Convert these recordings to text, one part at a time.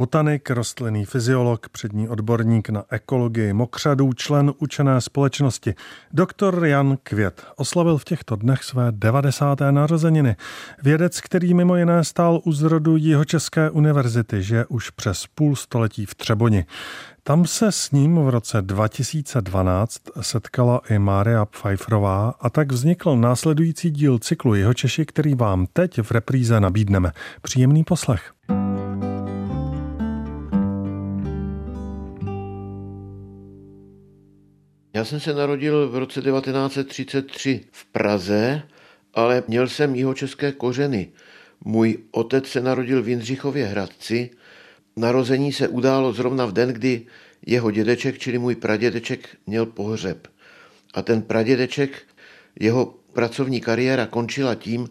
Botanik, rostlinný fyziolog, přední odborník na ekologii mokřadů, člen učené společnosti. Doktor Jan Květ oslavil v těchto dnech své 90. narozeniny. Vědec, který mimo jiné stál u zrodu Jihočeské univerzity, že už přes půl století v Třeboni. Tam se s ním v roce 2012 setkala i Mária Pfeifferová a tak vznikl následující díl cyklu Jeho Češi, který vám teď v repríze nabídneme. Příjemný poslech. Já jsem se narodil v roce 1933 v Praze, ale měl jsem jeho české kořeny. Můj otec se narodil v Jindřichově Hradci. Narození se událo zrovna v den, kdy jeho dědeček, čili můj pradědeček, měl pohřeb. A ten pradědeček, jeho pracovní kariéra končila tím,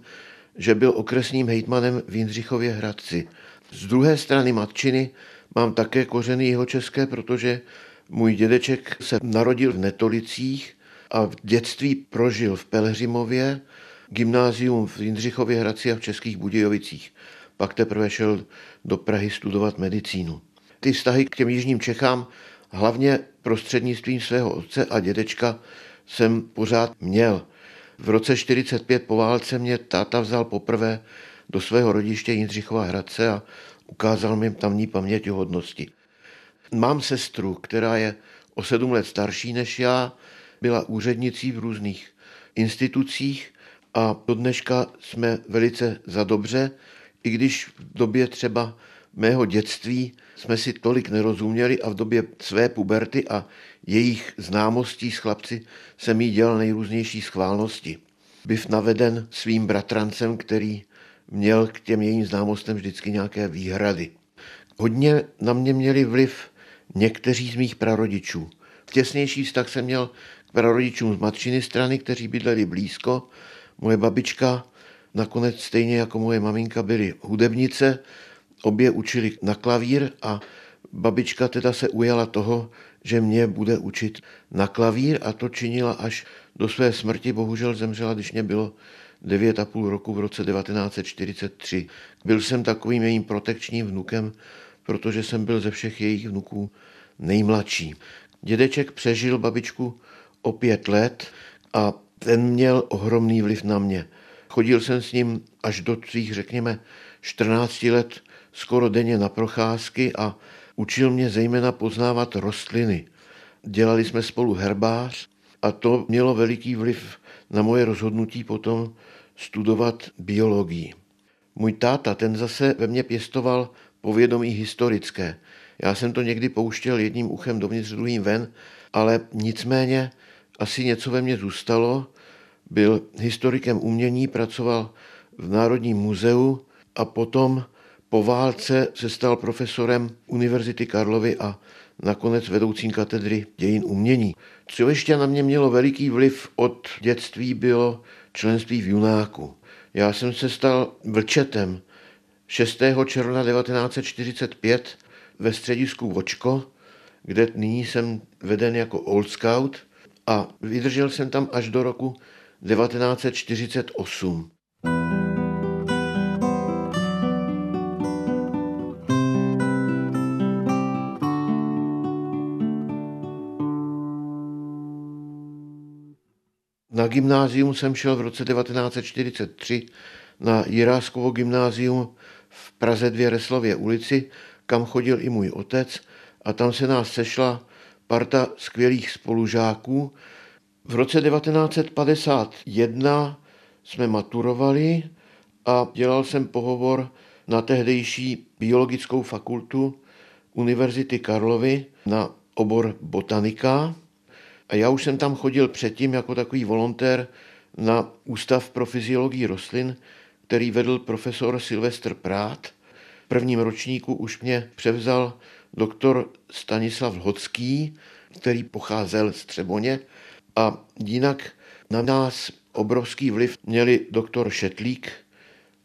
že byl okresním hejtmanem v Jindřichově Hradci. Z druhé strany matčiny mám také kořeny jeho české, protože můj dědeček se narodil v Netolicích a v dětství prožil v Pelhřimově, gymnázium v Jindřichově Hradci a v Českých Budějovicích. Pak teprve šel do Prahy studovat medicínu. Ty vztahy k těm jižním Čechám, hlavně prostřednictvím svého otce a dědečka, jsem pořád měl. V roce 45 po válce mě táta vzal poprvé do svého rodiště Jindřichova Hradce a ukázal mi tamní paměťohodnosti. Mám sestru, která je o sedm let starší než já, byla úřednicí v různých institucích a do dneška jsme velice za dobře, i když v době třeba mého dětství jsme si tolik nerozuměli a v době své puberty a jejich známostí s chlapci jsem jí dělal nejrůznější schválnosti. Byv naveden svým bratrancem, který měl k těm jejím známostem vždycky nějaké výhrady. Hodně na mě měli vliv někteří z mých prarodičů. Těsnější vztah jsem měl k prarodičům z matčiny strany, kteří bydleli blízko. Moje babička nakonec stejně jako moje maminka byly hudebnice, obě učili na klavír a babička teda se ujala toho, že mě bude učit na klavír a to činila až do své smrti. Bohužel zemřela, když mě bylo 9,5 roku v roce 1943. Byl jsem takovým jejím protekčním vnukem, protože jsem byl ze všech jejich vnuků nejmladší. Dědeček přežil babičku o pět let a ten měl ohromný vliv na mě. Chodil jsem s ním až do svých, řekněme, 14 let skoro denně na procházky a učil mě zejména poznávat rostliny. Dělali jsme spolu herbář a to mělo veliký vliv na moje rozhodnutí potom studovat biologii. Můj táta, ten zase ve mně pěstoval povědomí historické. Já jsem to někdy pouštěl jedním uchem dovnitř, druhým ven, ale nicméně asi něco ve mně zůstalo. Byl historikem umění, pracoval v Národním muzeu a potom po válce se stal profesorem Univerzity Karlovy a nakonec vedoucím katedry dějin umění. Co ještě na mě mělo veliký vliv od dětství, bylo členství v Junáku. Já jsem se stal vlčetem 6. června 1945 ve středisku Vočko, kde nyní jsem veden jako Old Scout a vydržel jsem tam až do roku 1948. Na gymnázium jsem šel v roce 1943 na Jiráskovo gymnázium v Praze 2 Reslově ulici, kam chodil i můj otec a tam se nás sešla parta skvělých spolužáků. V roce 1951 jsme maturovali a dělal jsem pohovor na tehdejší biologickou fakultu Univerzity Karlovy na obor botanika. A já už jsem tam chodil předtím jako takový volontér na Ústav pro fyziologii rostlin, který vedl profesor Silvestr Prát. V prvním ročníku už mě převzal doktor Stanislav Hodský, který pocházel z Třeboně a jinak na nás obrovský vliv měli doktor Šetlík,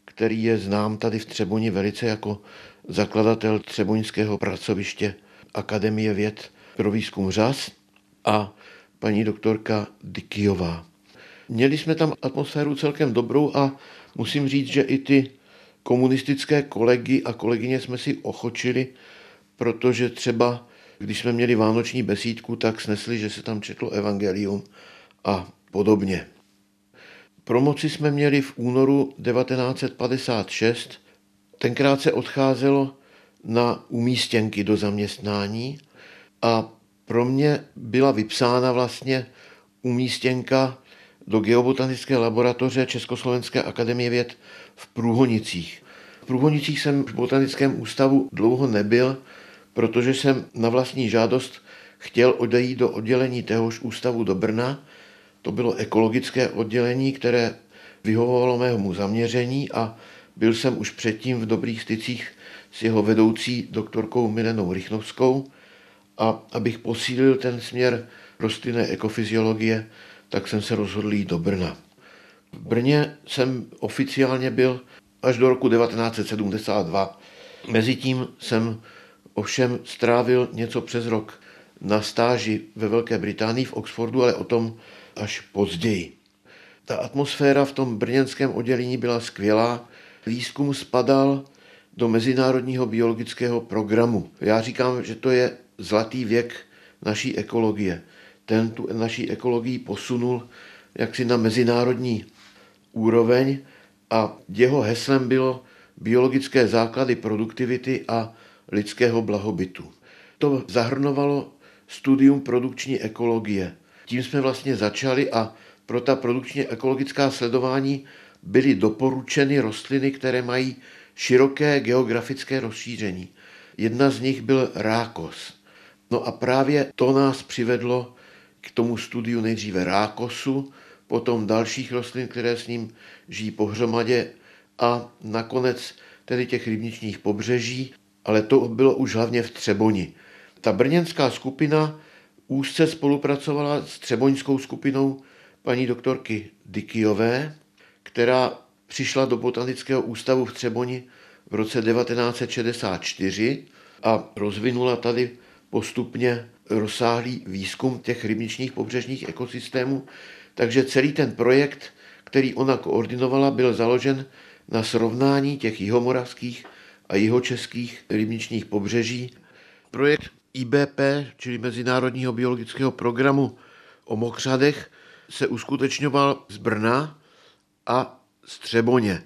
který je znám tady v Třeboni velice jako zakladatel Třeboňského pracoviště Akademie věd pro výzkum řas a paní doktorka Dikijová. Měli jsme tam atmosféru celkem dobrou a musím říct, že i ty komunistické kolegy a kolegyně jsme si ochočili protože třeba, když jsme měli vánoční besídku, tak snesli, že se tam četlo evangelium a podobně. Promoci jsme měli v únoru 1956. Tenkrát se odcházelo na umístěnky do zaměstnání a pro mě byla vypsána vlastně umístěnka do geobotanické laboratoře Československé akademie věd v Průhonicích. V Průhonicích jsem v botanickém ústavu dlouho nebyl, protože jsem na vlastní žádost chtěl odejít do oddělení téhož ústavu do Brna. To bylo ekologické oddělení, které vyhovovalo mému zaměření a byl jsem už předtím v dobrých stycích s jeho vedoucí doktorkou Milenou Rychnovskou a abych posílil ten směr rostlinné ekofyziologie, tak jsem se rozhodl jít do Brna. V Brně jsem oficiálně byl až do roku 1972. Mezitím jsem ovšem strávil něco přes rok na stáži ve Velké Británii v Oxfordu, ale o tom až později. Ta atmosféra v tom brněnském oddělení byla skvělá. Výzkum spadal do Mezinárodního biologického programu. Já říkám, že to je zlatý věk naší ekologie. Ten tu naší ekologii posunul jaksi na mezinárodní úroveň a jeho heslem bylo biologické základy produktivity a lidského blahobytu. To zahrnovalo studium produkční ekologie. Tím jsme vlastně začali a pro ta produkčně ekologická sledování byly doporučeny rostliny, které mají široké geografické rozšíření. Jedna z nich byl rákos. No a právě to nás přivedlo k tomu studiu nejdříve rákosu, potom dalších rostlin, které s ním žijí pohromadě a nakonec tedy těch rybničních pobřeží, ale to bylo už hlavně v Třeboni. Ta brněnská skupina úzce spolupracovala s třeboňskou skupinou paní doktorky Dikijové, která přišla do Botanického ústavu v Třeboni v roce 1964 a rozvinula tady postupně rozsáhlý výzkum těch rybničních pobřežních ekosystémů. Takže celý ten projekt, který ona koordinovala, byl založen na srovnání těch jihomoravských a jihočeských rybničních pobřeží. Projekt IBP, čili Mezinárodního biologického programu o mokřadech, se uskutečňoval z Brna a z Třeboně.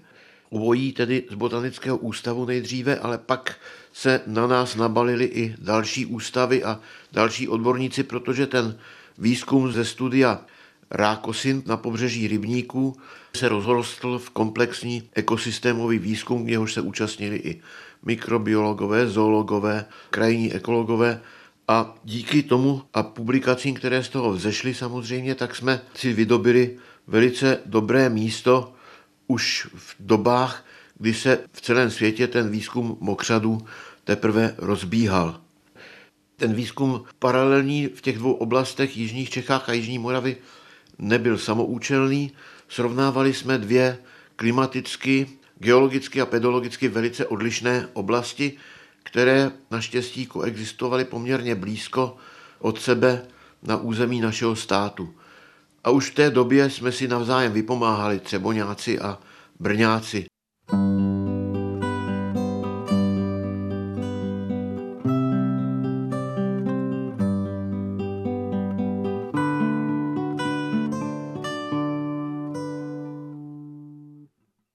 Obojí tedy z Botanického ústavu nejdříve, ale pak se na nás nabalili i další ústavy a další odborníci, protože ten výzkum ze studia rákosin na pobřeží rybníků se rozrostl v komplexní ekosystémový výzkum, jehož se účastnili i mikrobiologové, zoologové, krajní ekologové. A díky tomu a publikacím, které z toho vzešly samozřejmě, tak jsme si vydobili velice dobré místo už v dobách, kdy se v celém světě ten výzkum mokřadů teprve rozbíhal. Ten výzkum paralelní v těch dvou oblastech, Jižních Čechách a Jižní Moravy, nebyl samoučelný. Srovnávali jsme dvě klimaticky, geologicky a pedologicky velice odlišné oblasti, které naštěstí koexistovaly poměrně blízko od sebe na území našeho státu. A už v té době jsme si navzájem vypomáhali třeboňáci a brňáci.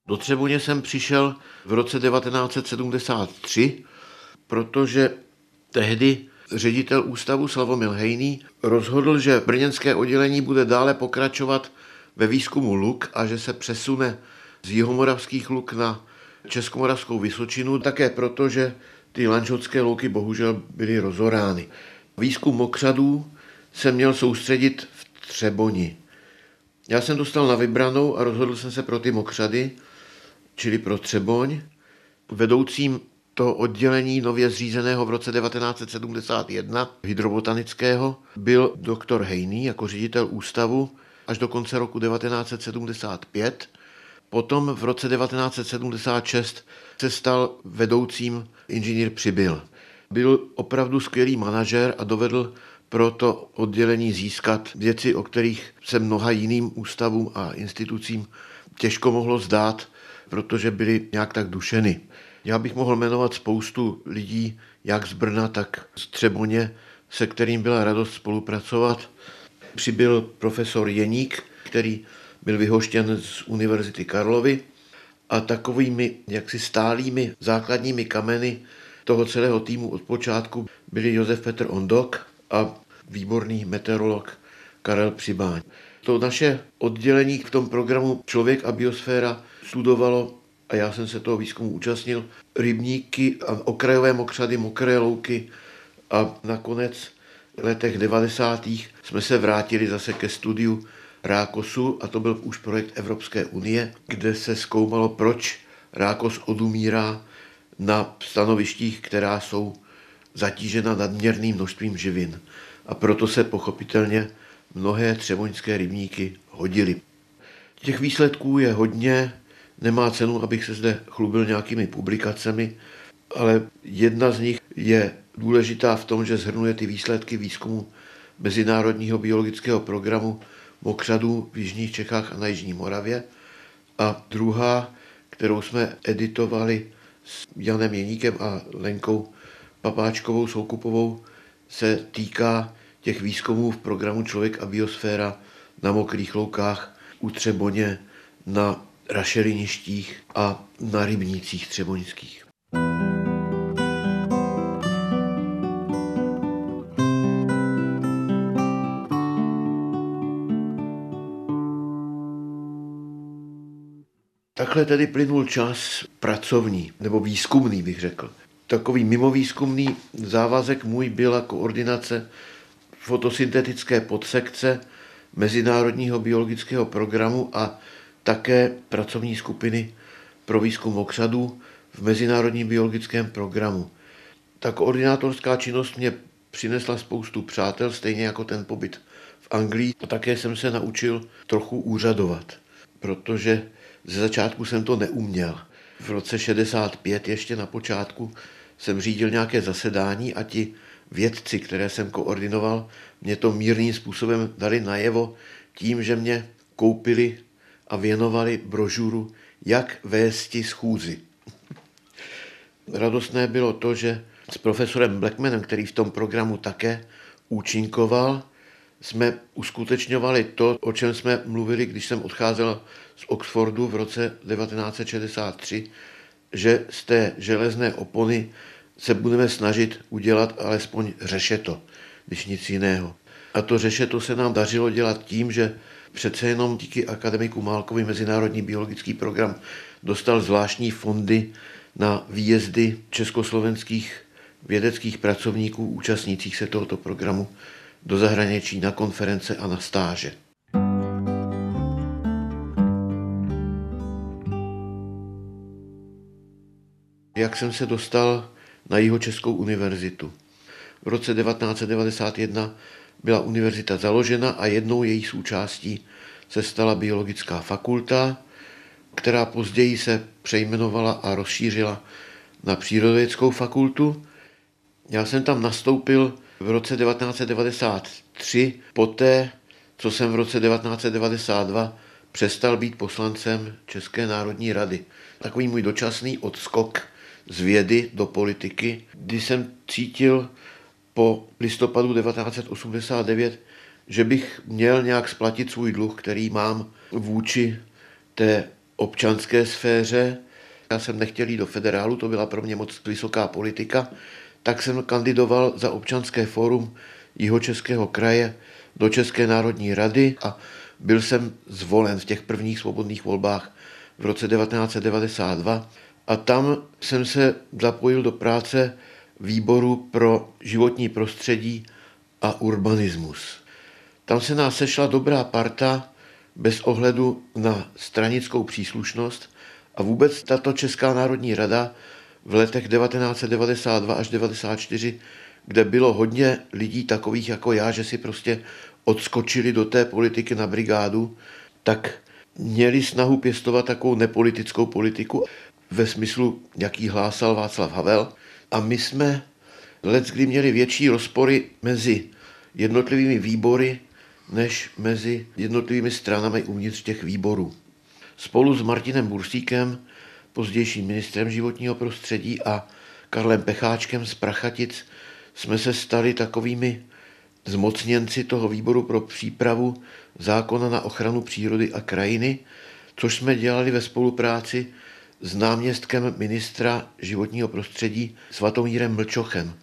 Do Třeboně jsem přišel v roce 1973 protože tehdy ředitel ústavu Slavomil Hejný rozhodl, že brněnské oddělení bude dále pokračovat ve výzkumu luk a že se přesune z jihomoravských luk na Českomoravskou Vysočinu, také proto, že ty lanžotské louky bohužel byly rozorány. Výzkum mokřadů se měl soustředit v Třeboni. Já jsem dostal na vybranou a rozhodl jsem se pro ty mokřady, čili pro Třeboň. Vedoucím to oddělení nově zřízeného v roce 1971 hydrobotanického byl doktor Hejný jako ředitel ústavu až do konce roku 1975. Potom v roce 1976 se stal vedoucím inženýr Přibyl. Byl opravdu skvělý manažer a dovedl pro to oddělení získat věci, o kterých se mnoha jiným ústavům a institucím těžko mohlo zdát, protože byly nějak tak dušeny. Já bych mohl jmenovat spoustu lidí, jak z Brna, tak z Třeboně, se kterým byla radost spolupracovat. Přibyl profesor Jeník, který byl vyhoštěn z Univerzity Karlovy a takovými jaksi stálými základními kameny toho celého týmu od počátku byli Josef Petr Ondok a výborný meteorolog Karel Přibáň. To naše oddělení v tom programu Člověk a biosféra studovalo, a já jsem se toho výzkumu účastnil, rybníky a okrajové mokřady, mokré louky a nakonec v letech 90. jsme se vrátili zase ke studiu rákosu a to byl už projekt Evropské unie, kde se zkoumalo, proč rákos odumírá na stanovištích, která jsou zatížena nadměrným množstvím živin. A proto se pochopitelně mnohé třeboňské rybníky hodily. Těch výsledků je hodně, nemá cenu, abych se zde chlubil nějakými publikacemi, ale jedna z nich je důležitá v tom, že zhrnuje ty výsledky výzkumu Mezinárodního biologického programu mokřadů v Jižních Čechách a na Jižní Moravě. A druhá, kterou jsme editovali s Janem Jeníkem a Lenkou Papáčkovou Soukupovou, se týká těch výzkumů v programu Člověk a biosféra na mokrých loukách u Třeboně, na rašeliništích a na rybnících třeboňských. Takhle tedy plynul čas pracovní, nebo výzkumný bych řekl. Takový mimovýzkumný závazek můj byla koordinace fotosyntetické podsekce Mezinárodního biologického programu a také pracovní skupiny pro výzkum okřadů v Mezinárodním biologickém programu. Ta koordinátorská činnost mě přinesla spoustu přátel, stejně jako ten pobyt v Anglii. A také jsem se naučil trochu úřadovat, protože ze začátku jsem to neuměl. V roce 65 ještě na počátku jsem řídil nějaké zasedání a ti vědci, které jsem koordinoval, mě to mírným způsobem dali najevo tím, že mě koupili a věnovali brožuru Jak vésti schůzi. Radostné bylo to, že s profesorem Blackmanem, který v tom programu také účinkoval, jsme uskutečňovali to, o čem jsme mluvili, když jsem odcházel z Oxfordu v roce 1963, že z té železné opony se budeme snažit udělat alespoň řešeto, když nic jiného. A to řešeto se nám dařilo dělat tím, že přece jenom díky akademiku Málkovi Mezinárodní biologický program dostal zvláštní fondy na výjezdy československých vědeckých pracovníků účastnících se tohoto programu do zahraničí na konference a na stáže. Jak jsem se dostal na Jihočeskou univerzitu. V roce 1991 byla univerzita založena a jednou její součástí se stala biologická fakulta, která později se přejmenovala a rozšířila na přírodovědeckou fakultu. Já jsem tam nastoupil v roce 1993, poté, co jsem v roce 1992 přestal být poslancem České národní rady. Takový můj dočasný odskok z vědy do politiky, kdy jsem cítil po listopadu 1989, že bych měl nějak splatit svůj dluh, který mám vůči té občanské sféře. Já jsem nechtěl jít do federálu, to byla pro mě moc vysoká politika, tak jsem kandidoval za občanské fórum Jihočeského kraje do České národní rady a byl jsem zvolen v těch prvních svobodných volbách v roce 1992 a tam jsem se zapojil do práce výboru pro životní prostředí a urbanismus. Tam se nás sešla dobrá parta bez ohledu na stranickou příslušnost a vůbec tato Česká národní rada v letech 1992 až 1994, kde bylo hodně lidí takových jako já, že si prostě odskočili do té politiky na brigádu, tak měli snahu pěstovat takovou nepolitickou politiku ve smyslu, jaký hlásal Václav Havel. A my jsme let, kdy měli větší rozpory mezi jednotlivými výbory, než mezi jednotlivými stranami uvnitř těch výborů. Spolu s Martinem Bursíkem pozdějším ministrem životního prostředí a Karlem Pecháčkem z Prachatic jsme se stali takovými zmocněnci toho výboru pro přípravu zákona na ochranu přírody a krajiny, což jsme dělali ve spolupráci s náměstkem ministra životního prostředí Svatomírem Mlčochem,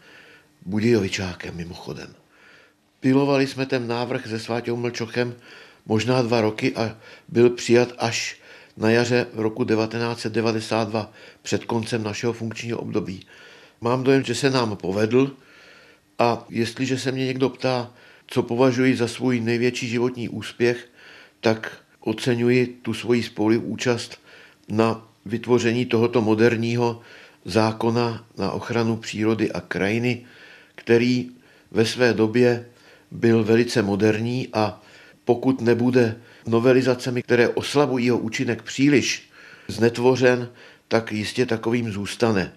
Budějovičákem mimochodem. Pilovali jsme ten návrh se Sváťou Mlčochem možná dva roky a byl přijat až na jaře roku 1992 před koncem našeho funkčního období. Mám dojem, že se nám povedl a jestliže se mě někdo ptá, co považuji za svůj největší životní úspěch, tak oceňuji tu svoji spoluúčast na vytvoření tohoto moderního zákona na ochranu přírody a krajiny, který ve své době byl velice moderní a pokud nebude novelizacemi, které oslabují jeho účinek příliš znetvořen, tak jistě takovým zůstane.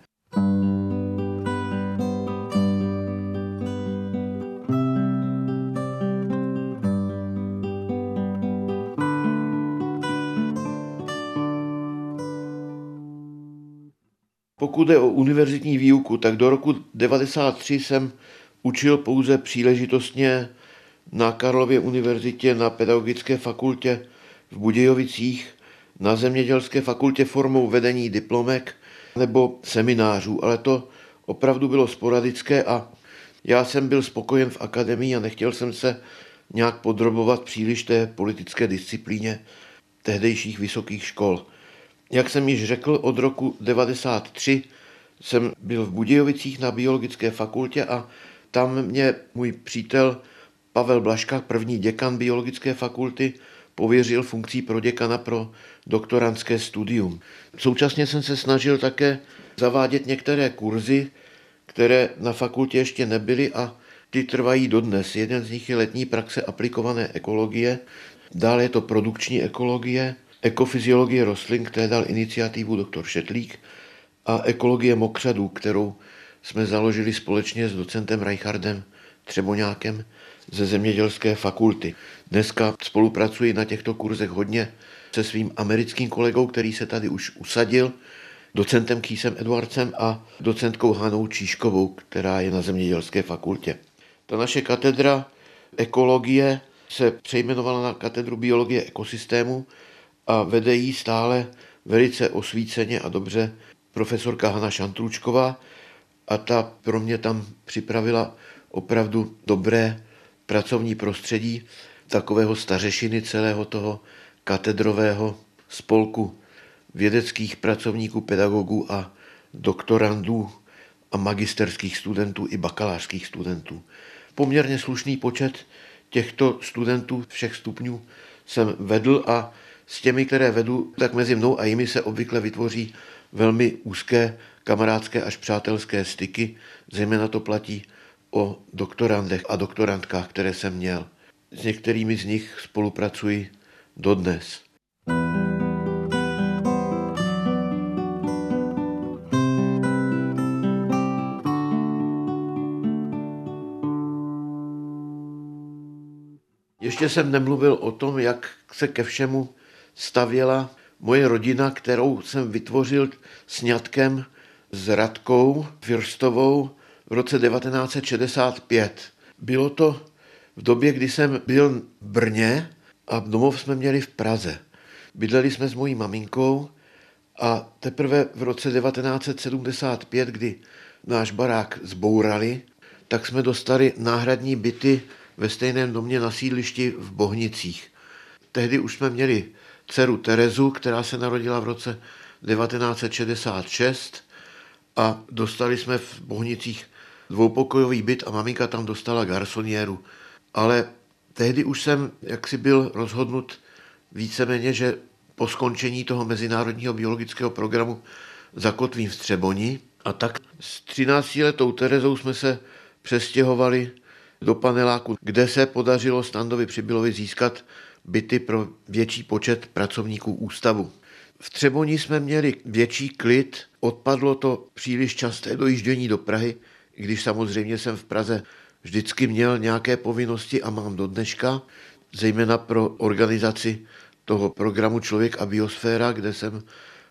Pokud je o univerzitní výuku, tak do roku 1993 jsem učil pouze příležitostně na Karlově univerzitě na pedagogické fakultě v Budějovicích, na zemědělské fakultě formou vedení diplomek nebo seminářů, ale to opravdu bylo sporadické a já jsem byl spokojen v akademii a nechtěl jsem se nějak podrobovat příliš té politické disciplíně tehdejších vysokých škol. Jak jsem již řekl, od roku 1993 jsem byl v Budějovicích na biologické fakultě a tam mě můj přítel Pavel Blaška, první děkan biologické fakulty, pověřil funkcí pro děkana pro doktorantské studium. Současně jsem se snažil také zavádět některé kurzy, které na fakultě ještě nebyly a ty trvají dodnes. Jeden z nich je letní praxe aplikované ekologie, dále je to produkční ekologie, ekofyziologie rostlin, které dal iniciativu doktor Šetlík a ekologie mokřadů, kterou jsme založili společně s docentem Reichardem Třeboňákem ze zemědělské fakulty. Dneska spolupracuji na těchto kurzech hodně se svým americkým kolegou, který se tady už usadil, docentem Kýsem Edwardsem a docentkou Hanou Číškovou, která je na zemědělské fakultě. Ta naše katedra ekologie se přejmenovala na katedru biologie ekosystému a vede jí stále velice osvíceně a dobře profesorka Hana Šantručková a ta pro mě tam připravila opravdu dobré pracovní prostředí takového stařešiny celého toho katedrového spolku vědeckých pracovníků, pedagogů a doktorandů a magisterských studentů i bakalářských studentů. Poměrně slušný počet těchto studentů všech stupňů jsem vedl a s těmi, které vedu, tak mezi mnou a jimi se obvykle vytvoří velmi úzké kamarádské až přátelské styky, zejména to platí o doktorandech a doktorandkách, které jsem měl. S některými z nich spolupracuji dodnes. Ještě jsem nemluvil o tom, jak se ke všemu stavěla moje rodina, kterou jsem vytvořil sňatkem s Radkou Firstovou v roce 1965. Bylo to v době, kdy jsem byl v Brně a domov jsme měli v Praze. Bydleli jsme s mojí maminkou a teprve v roce 1975, kdy náš barák zbourali, tak jsme dostali náhradní byty ve stejném domě na sídlišti v Bohnicích. Tehdy už jsme měli dceru Terezu, která se narodila v roce 1966 a dostali jsme v Bohnicích dvoupokojový byt a maminka tam dostala garsoniéru. Ale tehdy už jsem jaksi byl rozhodnut víceméně, že po skončení toho mezinárodního biologického programu zakotvím v Třeboni. A tak s 13 letou Terezou jsme se přestěhovali do paneláku, kde se podařilo Standovi Přibylovi získat byty pro větší počet pracovníků ústavu. V Třeboni jsme měli větší klid, odpadlo to příliš časté dojíždění do Prahy, když samozřejmě jsem v Praze vždycky měl nějaké povinnosti a mám do dneška, zejména pro organizaci toho programu Člověk a biosféra, kde jsem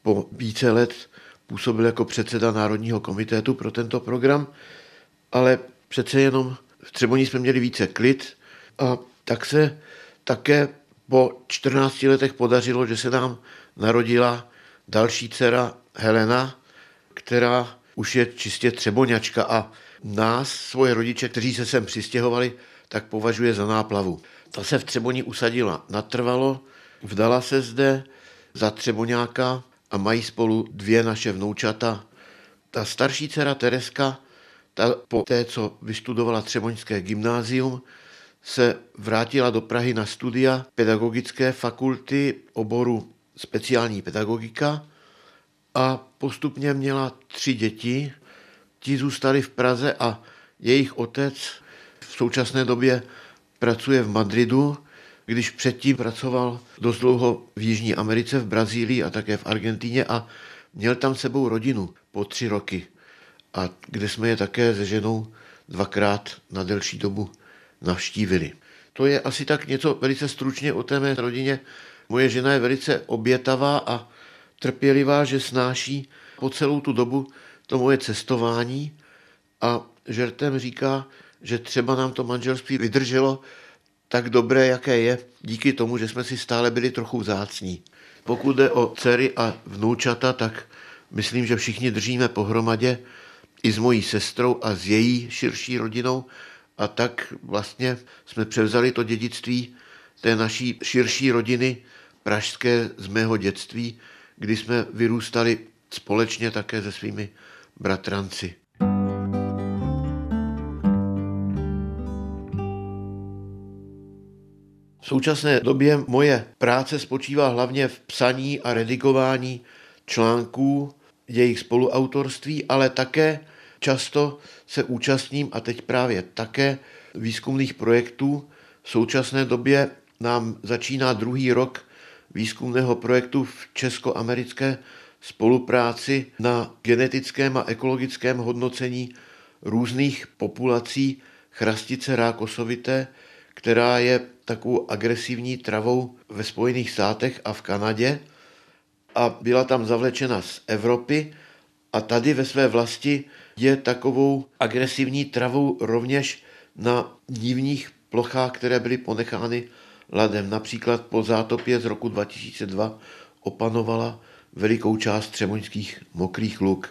po více let působil jako předseda Národního komitetu pro tento program, ale přece jenom v Třeboní jsme měli více klid a tak se také po 14 letech podařilo, že se nám narodila další dcera Helena, která už je čistě třeboňačka a nás, svoje rodiče, kteří se sem přistěhovali, tak považuje za náplavu. Ta se v Třeboni usadila natrvalo, vdala se zde za Třeboňáka a mají spolu dvě naše vnoučata. Ta starší dcera Tereska, ta po té, co vystudovala Třeboňské gymnázium, se vrátila do Prahy na studia pedagogické fakulty oboru speciální pedagogika a postupně měla tři děti. Ti zůstali v Praze a jejich otec v současné době pracuje v Madridu, když předtím pracoval dost dlouho v Jižní Americe, v Brazílii a také v Argentíně a měl tam sebou rodinu po tři roky, a kde jsme je také se ženou dvakrát na delší dobu navštívili. To je asi tak něco velice stručně o té mé rodině. Moje žena je velice obětavá a trpělivá, že snáší po celou tu dobu to moje cestování a žertem říká, že třeba nám to manželství vydrželo tak dobré, jaké je, díky tomu, že jsme si stále byli trochu vzácní. Pokud jde o dcery a vnoučata, tak myslím, že všichni držíme pohromadě i s mojí sestrou a s její širší rodinou a tak vlastně jsme převzali to dědictví té naší širší rodiny pražské z mého dětství, kdy jsme vyrůstali společně také se svými bratranci. V současné době moje práce spočívá hlavně v psaní a redigování článků, jejich spoluautorství, ale také často se účastním a teď právě také výzkumných projektů. V současné době nám začíná druhý rok výzkumného projektu v česko-americké spolupráci na genetickém a ekologickém hodnocení různých populací chrastice rákosovité, která je takovou agresivní travou ve Spojených státech a v Kanadě a byla tam zavlečena z Evropy a tady ve své vlasti je takovou agresivní travou rovněž na nívních plochách, které byly ponechány ladem. Například po zátopě z roku 2002 opanovala velikou část třemoňských mokrých luk.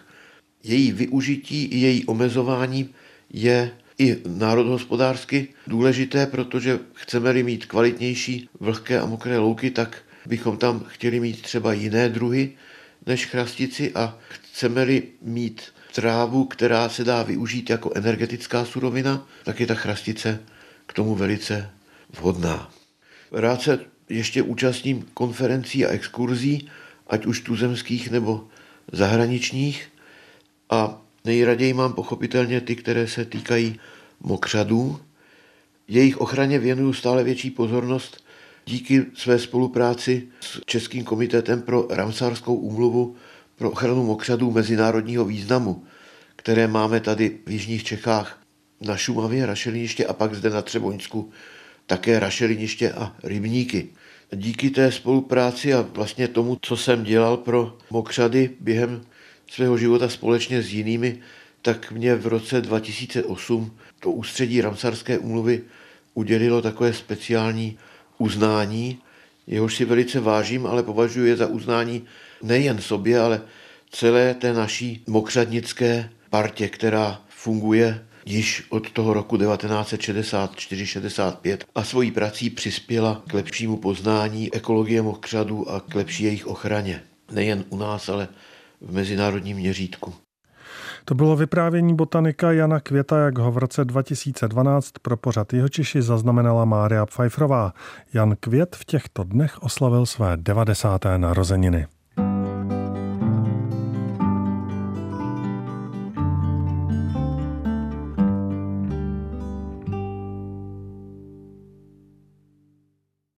Její využití i její omezování je i národhospodářsky důležité, protože chceme-li mít kvalitnější vlhké a mokré louky, tak bychom tam chtěli mít třeba jiné druhy než chrastici a chceme-li mít trávu, která se dá využít jako energetická surovina, tak je ta chrastice k tomu velice vhodná. Rád se ještě účastním konferencí a exkurzí, ať už tuzemských nebo zahraničních a nejraději mám pochopitelně ty, které se týkají mokřadů. Jejich ochraně věnuju stále větší pozornost díky své spolupráci s Českým komitetem pro Ramsárskou úmluvu pro ochranu mokřadů mezinárodního významu, které máme tady v Jižních Čechách na Šumavě, Rašeliniště a pak zde na Třeboňsku také Rašeliniště a Rybníky. Díky té spolupráci a vlastně tomu, co jsem dělal pro mokřady během svého života společně s jinými, tak mě v roce 2008 to ústředí Ramsarské úmluvy udělilo takové speciální uznání, jehož si velice vážím, ale považuji je za uznání nejen sobě, ale celé té naší mokřadnické partě, která funguje již od toho roku 1964-65 a svojí prací přispěla k lepšímu poznání ekologie mokřadů a k lepší jejich ochraně. Nejen u nás, ale v mezinárodním měřítku. To bylo vyprávění botanika Jana Květa, jak ho v roce 2012 pro pořad Jihočiši zaznamenala Mária Pfeifferová. Jan Květ v těchto dnech oslavil své 90. narozeniny.